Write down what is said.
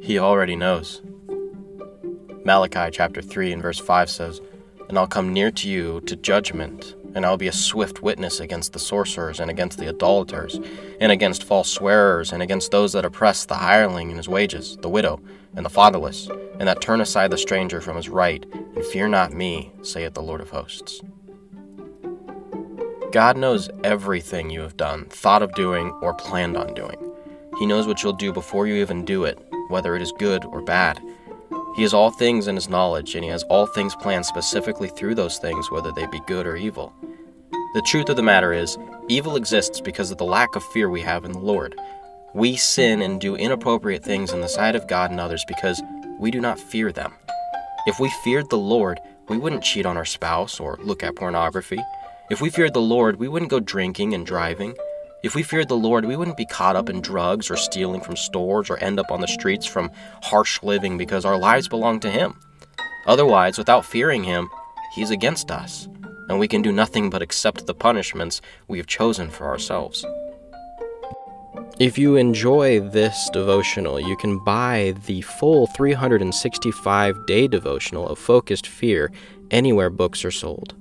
He already knows. Malachi chapter 3 and verse 5 says, And I'll come near to you to judgment, and I'll be a swift witness against the sorcerers, and against the idolaters, and against false swearers, and against those that oppress the hireling in his wages, the widow, and the fatherless, and that turn aside the stranger from his right, and fear not me, saith the Lord of hosts. God knows everything you have done, thought of doing, or planned on doing. He knows what you'll do before you even do it, whether it is good or bad. He has all things in his knowledge, and he has all things planned specifically through those things, whether they be good or evil. The truth of the matter is, evil exists because of the lack of fear we have in the Lord. We sin and do inappropriate things in the sight of God and others because we do not fear them. If we feared the Lord, we wouldn't cheat on our spouse or look at pornography. If we feared the Lord, we wouldn't go drinking and driving. If we feared the Lord, we wouldn't be caught up in drugs or stealing from stores or end up on the streets from harsh living because our lives belong to Him. Otherwise, without fearing Him, He's against us, and we can do nothing but accept the punishments we have chosen for ourselves. If you enjoy this devotional, you can buy the full 365 day devotional of Focused Fear anywhere books are sold.